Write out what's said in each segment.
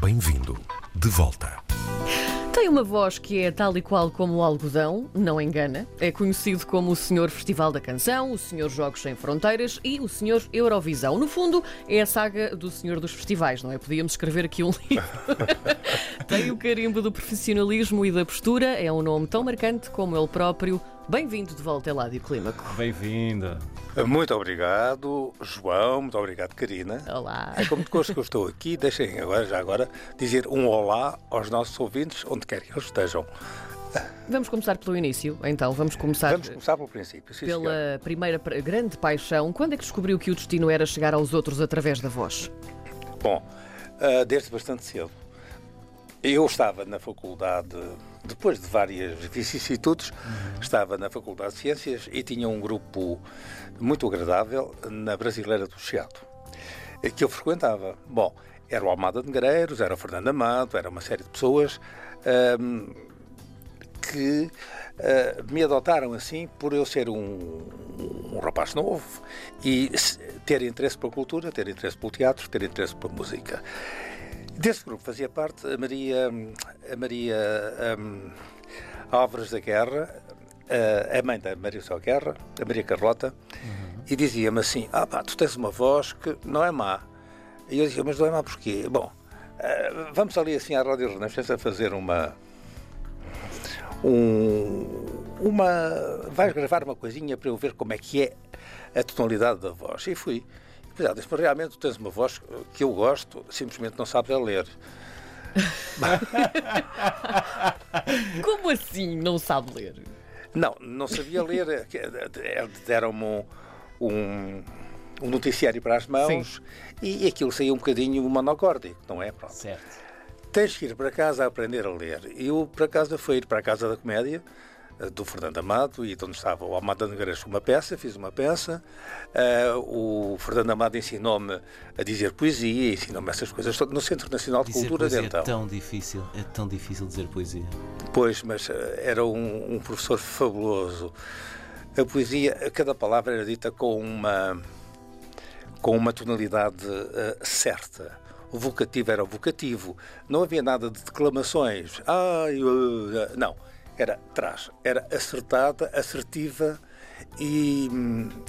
Bem-vindo. De volta. Tem uma voz que é tal e qual como o algodão, não engana. É conhecido como o Senhor Festival da Canção, o Senhor Jogos Sem Fronteiras e o Senhor Eurovisão. No fundo, é a saga do Senhor dos Festivais, não é? Podíamos escrever aqui um livro. Tem o carimbo do profissionalismo e da postura, é um nome tão marcante como ele próprio. Bem-vindo de volta, Eládio Clímaco. Bem-vinda. Muito obrigado, João. Muito obrigado, Karina. Olá. É como de gosto que eu estou aqui. Deixem agora, já agora, dizer um olá aos nossos ouvintes, onde quer que eles estejam. Vamos começar pelo início, então. Vamos começar, Vamos começar pelo princípio. Sim, pela senhor. primeira grande paixão. Quando é que descobriu que o destino era chegar aos outros através da voz? Bom, ah, desde bastante cedo. Eu estava na faculdade, depois de várias vicissitudes, estava na Faculdade de Ciências e tinha um grupo muito agradável na Brasileira do Chiado, eh, que eu frequentava. Bom, era o Almada de Negreiros, era o Fernando Amado, era uma série de pessoas ahm, que ah, me adotaram assim por eu ser um, um rapaz novo e ter interesse pela cultura, ter interesse pelo teatro, ter interesse pela música. Desse grupo fazia parte a Maria, a Maria hum, Álvares da Guerra, a- a mãe da Maria Só Guerra, a Maria Carlota, e dizia-me assim: Ah, pá, tu tens uma voz que não é má. E eu dizia: Mas não é má porquê? Bom, ah, vamos ali assim à Rádio Renascença fazer uma. Um, uma. Vais gravar uma coisinha para eu ver como é que é a tonalidade da voz. E fui. Disse, mas realmente tu tens uma voz que eu gosto, simplesmente não sabes a ler. Como assim não sabe ler? Não, não sabia ler. que- eh, Deram-me um, um, um noticiário para as mãos e aquilo saía um bocadinho monocórdico, não é? Pronto. Certo. Tens que ir para casa a aprender a ler. Eu, para casa, fui ir para a Casa da Comédia, eh, do Fernando Amado, e de onde estava o Amado Negreiros com uma peça, fiz uma peça. Eh, o Fernando Amado ensinou-me a dizer poesia, ensinou-me essas coisas no Centro Nacional de Dizer Cultura de então. é tão difícil, é tão difícil dizer poesia. Pois, mas eh, era um, um professor fabuloso. A poesia, cada palavra era dita com uma com uma tonalidade eh, certa. O vocativo era o vocativo. Não havia nada de declamações. Ai, eh, não. Era trás. Era acertada, assertiva e,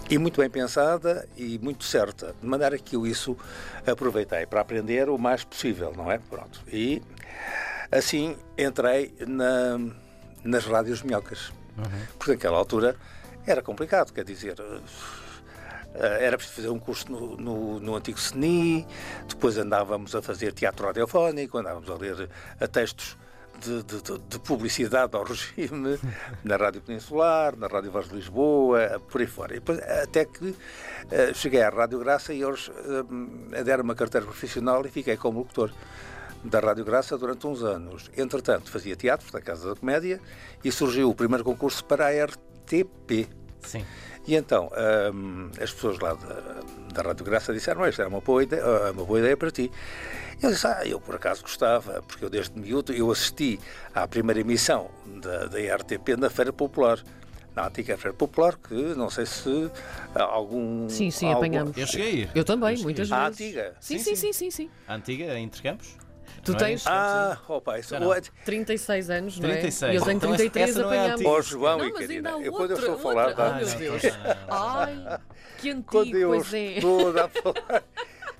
e muito bem pensada e muito certa. De maneira que eu isso aproveitei para aprender o mais possível, não é? Pronto. E assim entrei na- nas rádios minhocas. Porque naquela altura era complicado, quer dizer, eh, era preciso fazer um curso no, no, no antigo CNI, depois andávamos a fazer teatro radiofónico, andávamos a ler a textos de, de- de- de publicidade ao regime, na Rádio Peninsular, na Rádio Voz de Lisboa, por aí fora. E depois, até que eh, cheguei à Rádio Graça e eles eh, deram uma carteira profissional e fiquei como locutor da Rádio Graça durante uns anos. Entretanto, fazia teatro da Casa da Comédia e surgiu o primeiro concurso para a RTP. Sim. E então, hum, as pessoas lá da, da Rádio Graça disseram, "Olha, isto é uma boa ideia, ah, uma boa ideia para ti. Eu disse, ah, eu por acaso gostava, porque eu desde miúdo, eu assisti à primeira emissão da, da RTP na Feira Popular. Na antiga Feira Popular, que não sei se ah, algum... Sim, sim, algum- apanhamos. Eu cheguei a ir. Eu também, Eu cheguei muitas a ir. A vezes. antiga? Sim, Sim, sim, sim. sim, sim, sim. A antiga, entre campos? Tu é? tens Ah, opa, isso... Já não. 36 anos, não é? 36. E eu tenho Então essa- 33 essa não é apanhámos. antiga. Ó João Não, e mas Karina, ainda há eu quando eu outra, estou a falar outra. da- Oh, meu não, Deus. Ai, que antigo, Quando eu pois é. estou a falar...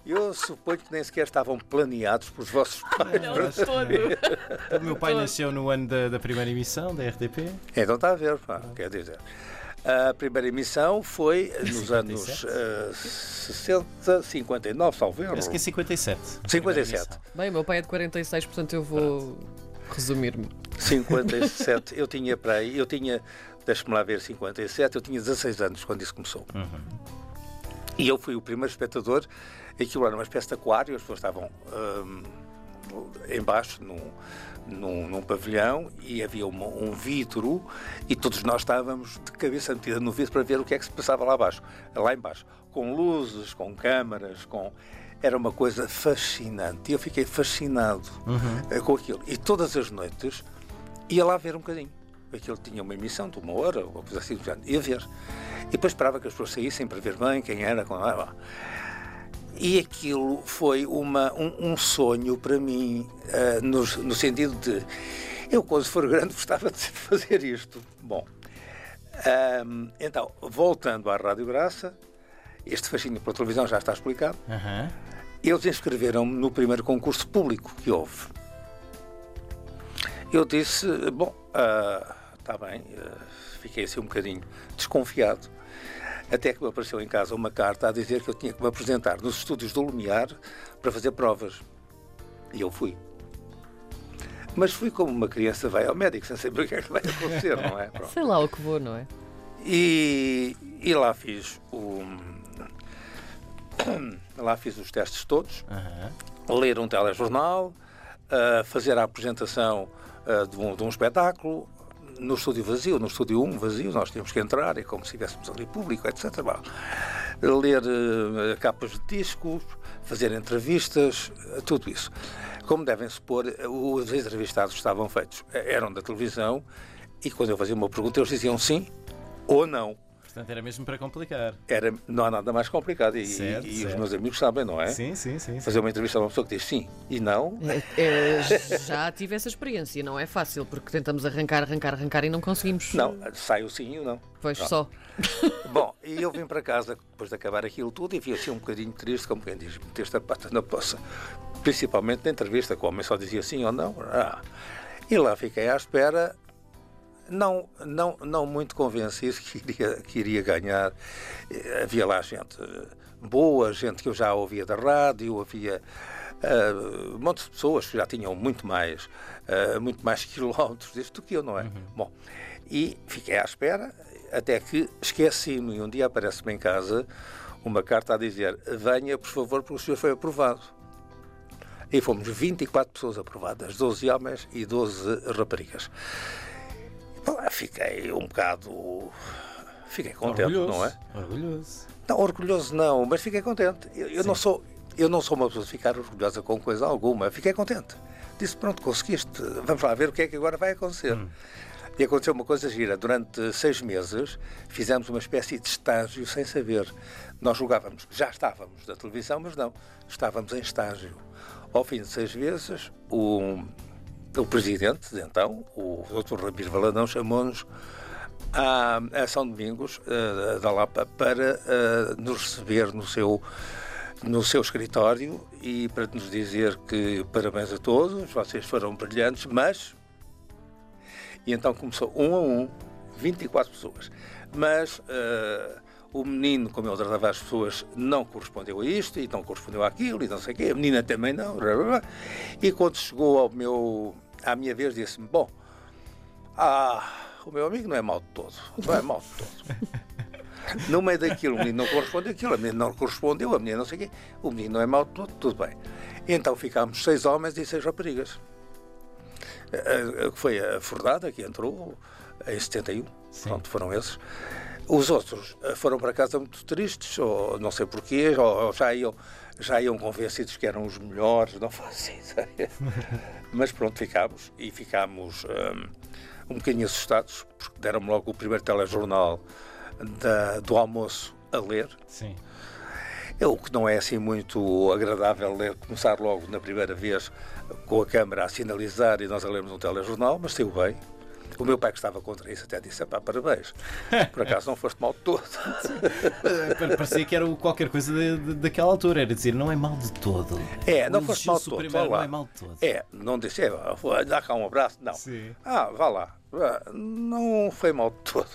Eu suponho que nem sequer estavam planeados pelos vossos pais. Não, todo. O meu pai nasceu no ano da, da primeira emissão da RTP. Então está a ver, pá, quer dizer. A primeira emissão foi nos 57? anos eh, 60, 59, salvo erro. Penso que é 57. 57. Bem, o meu pai é de 46, portanto eu vou resumir-me. 57, eu tinha para aí, eu tinha, deixa-me lá ver, 57, eu tinha 16 anos quando isso começou. E eu fui o primeiro espectador, aquilo era uma espécie de aquário, as pessoas estavam hum, embaixo num, num, num pavilhão e havia uma- um vidro e todos nós estávamos de cabeça metida no vidro para ver o que é que se passava lá abaixo, lá embaixo, com luzes, com câmaras, com era uma coisa fascinante. E eu fiquei fascinado eh, com aquilo. E todas as noites ia lá ver um bocadinho. Aquilo tinha uma emissão de uma hora, ou coisa assim, do género. ia ver. E depois esperava que as pessoas saíssem para ver bem quem era. Com... ah, E aquilo foi uma, um, um sonho para mim, uh, no, no, sentido de eu, quando for grande, gostava de fazer isto. Bom, um, então, voltando à Rádio Graça, este fascínio pela televisão já está explicado. Uhum. Eles inscreveram-me no primeiro concurso público que houve. Eu disse, bom, está uh, bem, uh, fiquei assim um bocadinho desconfiado. Até que me apareceu em casa uma carta a dizer que eu tinha que me apresentar nos estúdios do Lumiar para fazer provas. E eu fui. Mas fui como uma criança vai ao médico, sem saber o que é que vai acontecer, não é? Pronto. Sei lá o que vou, não é? E, e lá fiz o. Lá fiz os testes todos, uhum. ler um telejornal, uh, fazer a apresentação uh, de, um, de um espetáculo, no estúdio vazio, no estúdio 1 vazio, nós tínhamos que entrar, é como se estivéssemos ali público, etc. Ler uh, capas de discos, fazer entrevistas, uh, tudo isso. Como devem supor, os entrevistados estavam feitos, eram da televisão, e quando eu fazia uma pergunta, eles diziam sim ou não. Portanto, era mesmo para complicar. Era, não há nada mais complicado. E, certo, e certo. os meus amigos sabem, não é? Sim, sim, sim. Fazer uma entrevista a uma pessoa que diz sim e não. É, é, já tive essa experiência, não é fácil, porque tentamos arrancar, arrancar, arrancar e não conseguimos. Não, sai o sim e o não. Pois Pronto. só. Bom, e eu vim para casa depois de acabar aquilo tudo e vi assim um bocadinho triste, como quem diz, meteste a pata na poça. Principalmente na entrevista, que o homem só dizia sim ou não. Ah. E lá fiquei à espera não, não, não muito convencido que iria, que iria ganhar. Havia lá gente boa, gente que eu já ouvia da rádio, havia uh, um monte de pessoas que já tinham muito mais, uh, muito mais quilómetros disto do que eu, não é? Uhum. Bom, e fiquei à espera, até que esqueci-me e um dia aparece-me em casa uma carta a dizer venha, por favor, porque o senhor foi aprovado. E fomos 24 pessoas aprovadas, 12 homens e 12 raparigas. Fiquei um bocado. Fiquei contente, orgulhoso, não é? Orgulhoso. Não, orgulhoso não, mas fiquei contente. Eu, eu não sou. Eu não sou uma pessoa de ficar orgulhosa com coisa alguma. Fiquei contente. Disse, pronto, conseguiste. Vamos lá ver o que é que agora vai acontecer. Hum. E aconteceu uma coisa gira. Durante seis meses fizemos uma espécie de estágio sem saber. Nós julgávamos, já estávamos da televisão, mas não. Estávamos em estágio. Ao fim de seis meses, o, o presidente, de então, o Dr. Ramiro Valadão, chamou-nos à, a São Domingos uh, da Lapa para uh, nos receber no seu, no seu escritório e para nos dizer que parabéns a todos, vocês foram brilhantes, mas. E então começou um a um, 24 pessoas. Mas. Uh, o menino, como ele tratava as pessoas, não correspondeu a isto e não correspondeu àquilo e não sei o quê, a menina também não. E quando chegou ao meu, à minha vez, disse-me: Bom, ah, o meu amigo não é mau de todo, não é mau de todo. No meio daquilo, o menino não correspondeu aquilo, a menina não correspondeu, a menina não sei o quê, o menino não é mau de todo, tudo bem. Então ficámos seis homens e seis raparigas. Que foi a Fordada que entrou em 71, Sim. pronto, foram esses. Os outros foram para casa muito tristes, ou não sei porquê, ou, ou já, iam, já iam convencidos que eram os melhores, não faço ideia. Mas pronto, ficámos. E ficámos um, um bocadinho assustados, porque deram-me logo o primeiro telejornal da, do almoço a ler. Sim. É o que não é assim muito agradável ler, começar logo na primeira vez com a câmara a sinalizar e nós a lermos um telejornal, mas saiu bem. O meu pai que estava contra isso até disse, pá, parabéns. Por acaso não foste mal de todo. Parecia que era qualquer coisa de, de, daquela altura, era dizer, não é mal de todo. É, não foste mal de todo. Primeiro, não é mal de todo. É, não disse, é, dá cá um abraço, não. Sim. Ah, vá lá. Não foi mal de todo.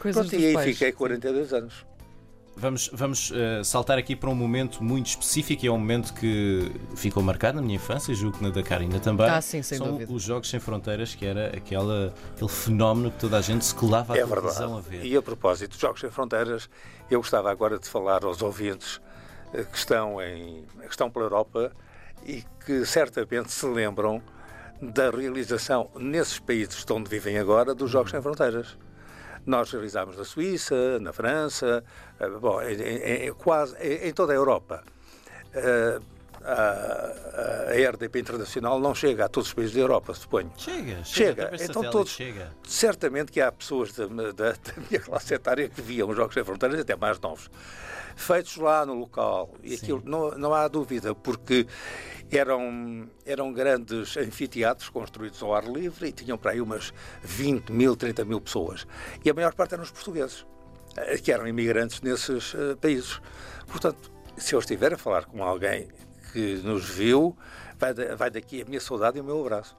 Coisas Pronto, e aí pais. fiquei 42 anos. Vamos, vamos uh, saltar aqui para um momento muito específico e é um momento que ficou marcado na minha infância, julgo que na da Karina também. Ah, sim, sem São dúvida. os Jogos Sem Fronteiras, que era aquela, aquele fenómeno que toda a gente se colava à É televisão a ver. E a propósito dos Jogos Sem Fronteiras, eu gostava agora de falar aos ouvintes eh, que estão, em, que estão pela Europa e que certamente se lembram da realização nesses países de onde vivem agora dos Jogos Sem Fronteiras. Nós realizámos na Suíça, na França, eh, bom, em, em- em quase em, em toda a Europa. Eh, a, a RDP Internacional não chega a todos os países da Europa, suponho. Chega, chega. Chega. Então todos- Chega. Certamente que há pessoas da, da- da minha classe etária que viam os Jogos Sem Fronteiras, até mais novos, feitos lá no local. E aquilo não, não há dúvida, porque eram, eram grandes anfiteatros construídos ao ar livre e tinham para aí umas 20 mil, 30 mil pessoas. E a maior parte eram os portugueses, eh, que eram imigrantes nesses eh, países. Portanto, se eu estiver a falar com alguém que nos viu, vai, vai daqui a minha saudade e o meu abraço.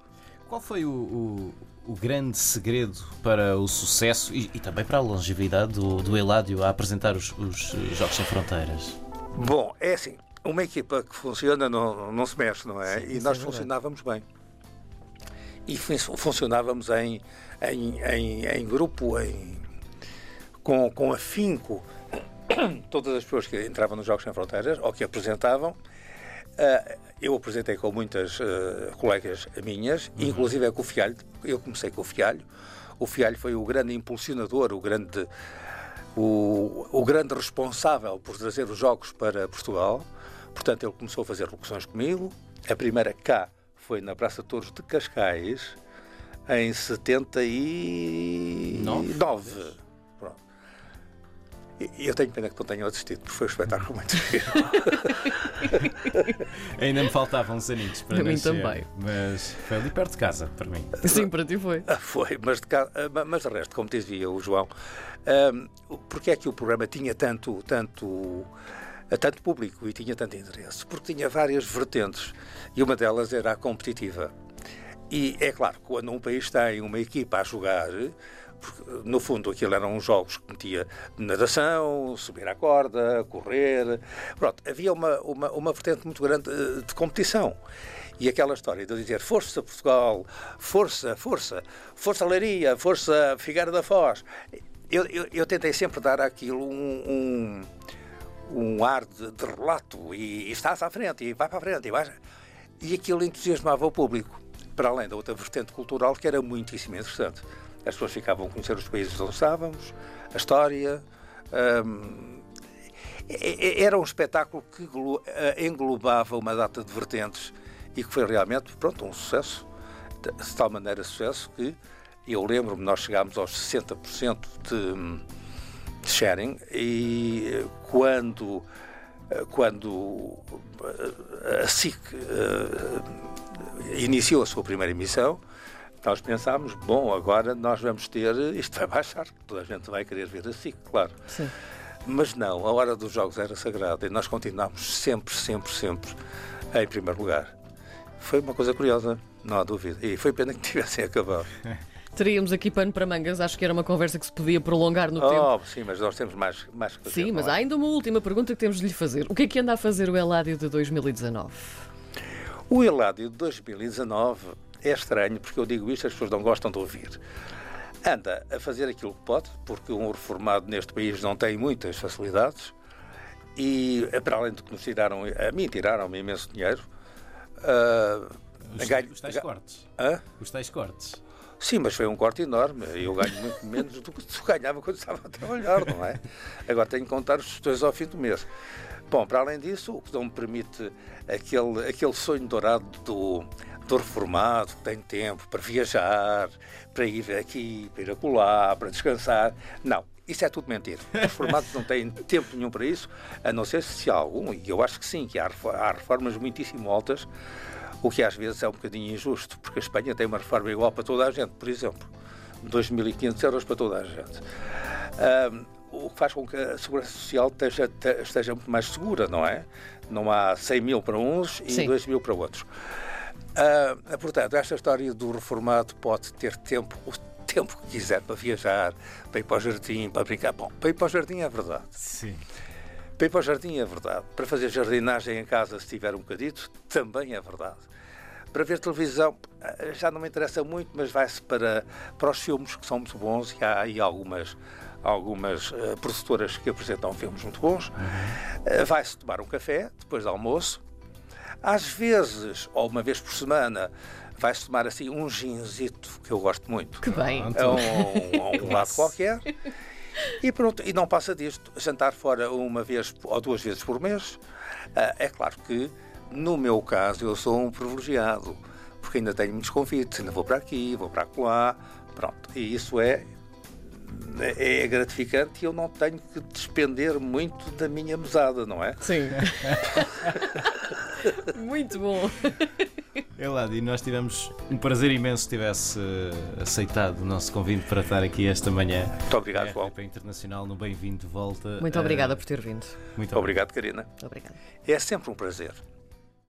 Qual foi o, o- o grande segredo para o sucesso e, e também para a longevidade do, do Eládio a apresentar os, os Jogos Sem Fronteiras? Bom, é assim, uma equipa que funciona não, não se mexe, não é? Sim, e nós é funcionávamos bem. E fun- funcionávamos em, em, em, em grupo, em, com, com afinco. Todas as pessoas que entravam nos Jogos Sem Fronteiras ou que apresentavam, eh, eu apresentei com muitas eh, colegas minhas, uhum. inclusive é com o Fialho, eu comecei com o Fialho. O Fialho foi o grande impulsionador, o grande, o, o grande responsável por trazer os jogos para Portugal. Portanto, ele começou a fazer locuções comigo. A primeira cá foi na Praça Torres de Cascais, em 79. 9 eu tenho pena que não tenham assistido, porque foi um espetáculo muito giro. Ainda me faltavam uns aninhos para Para mim nascer, também. Mas foi ali perto de casa, para mim. Sim, para ti foi. Ah, Foi, mas de, ca- ah, mas de resto, como dizia o João, o- porque é que o programa tinha tanto, tanto, ah, tanto público e tinha tanto interesse? Porque tinha várias vertentes e uma delas era a competitiva. E é claro, quando um país tem uma equipa a jogar, no fundo aquilo eram jogos que metia natação, subir à corda, correr, pronto, havia uma, uma, uma vertente muito grande eh, de competição. E aquela história de dizer força Portugal, força, força, força Leiria, força Figueira da Foz. Eu, eu, eu tentei sempre dar àquilo um, um, um ar de, de relato e, e estás à frente, e vai para a frente, e vai. E aquilo entusiasmava o público, para além da outra vertente cultural que era muitíssimo interessante. As pessoas ficavam a conhecer os países onde estávamos, a história. hum, e- era um espetáculo que eh, englobava uma data de vertentes e que foi realmente, pronto, um sucesso. De tal maneira sucesso que eu lembro-me, nós chegámos aos 60% de, de sharing e eh, quando, eh, quando a SIC eh, iniciou a sua primeira emissão, nós pensámos, bom, agora nós vamos ter, isto vai baixar, toda a gente vai querer ver a SIC, claro. Sim. Mas não, a hora dos jogos era sagrada e nós continuámos sempre, sempre, sempre em primeiro lugar. Foi uma coisa curiosa, não há dúvida. E foi pena que tivessem acabado. Teríamos aqui pano para mangas, acho que era uma conversa que se podia prolongar no tempo. Oh, sim, mas nós temos mais, mais que fazer. Sim, mas não há é? ainda uma última pergunta que temos de lhe fazer. O que é que anda a fazer o Eládio de 2019? O Eládio de 2019 é estranho, porque eu digo isto, as pessoas não gostam de ouvir. Anda a fazer aquilo que pode, porque um reformado neste país não tem muitas facilidades, e para além de que nos tiraram, a mim tiraram-me imenso dinheiro. ah, Os, ganho- os tais cortes. Hã? Os tais cortes. Sim, mas foi um corte enorme. Eu ganho muito menos do que ganhava quando estava a trabalhar, não é? Agora tenho que contar os dois ao fim do mês. Bom, para além disso, o que não me permite aquele, aquele sonho dourado do, do reformado que tem tempo para viajar, para ir aqui, para ir acolá, para descansar. Não, isso é tudo mentira. Os reformados não têm tempo nenhum para isso, a não ser se há algum, e eu acho que sim, que há, refo- há reformas muitíssimo altas, o que às vezes é um bocadinho injusto, porque a Espanha tem uma reforma igual para toda a gente, por exemplo. 2.500 euros para toda a gente. Ahm, o que faz com que a segurança social esteja, te- esteja muito mais segura, não é? Não há 100 mil para uns e Sim. 2 mil para outros. Ah, portanto, esta história do reformado pode ter tempo, o tempo que quiser para viajar, para ir para o jardim, para brincar. Bom, para ir para o jardim é verdade. Sim. Para ir para o jardim é verdade. Para fazer jardinagem em casa, se tiver um bocadito, também é verdade. Para ver televisão, eh, já não me interessa muito, mas vai-se para, para os filmes que são muito bons e há aí algumas, algumas eh, produtoras que apresentam filmes muito bons. Eh, vai-se tomar um café depois do almoço. Às vezes, ou uma vez por semana, vai-se tomar assim um ginzito, que eu gosto muito Que bem. A um, a um lado qualquer. E pronto, e não passa disto. Jantar fora uma vez ou duas vezes por mês. Ah, é claro que No meu caso, eu sou um privilegiado, porque ainda tenho muitos convites, ainda vou para aqui, vou para lá, pronto. E isso é, é gratificante e eu não tenho que despender muito da minha mesada, não é? Sim. Muito bom. Eladio, nós tivemos um prazer imenso que tivesse eh, aceitado o nosso convite para estar aqui esta manhã. Muito obrigado, João. RTP Internacional no Bem-vindo de volta. Muito Eh, obrigada por ter vindo. Muito Obrigado, Karina. Obrigada. É sempre um prazer.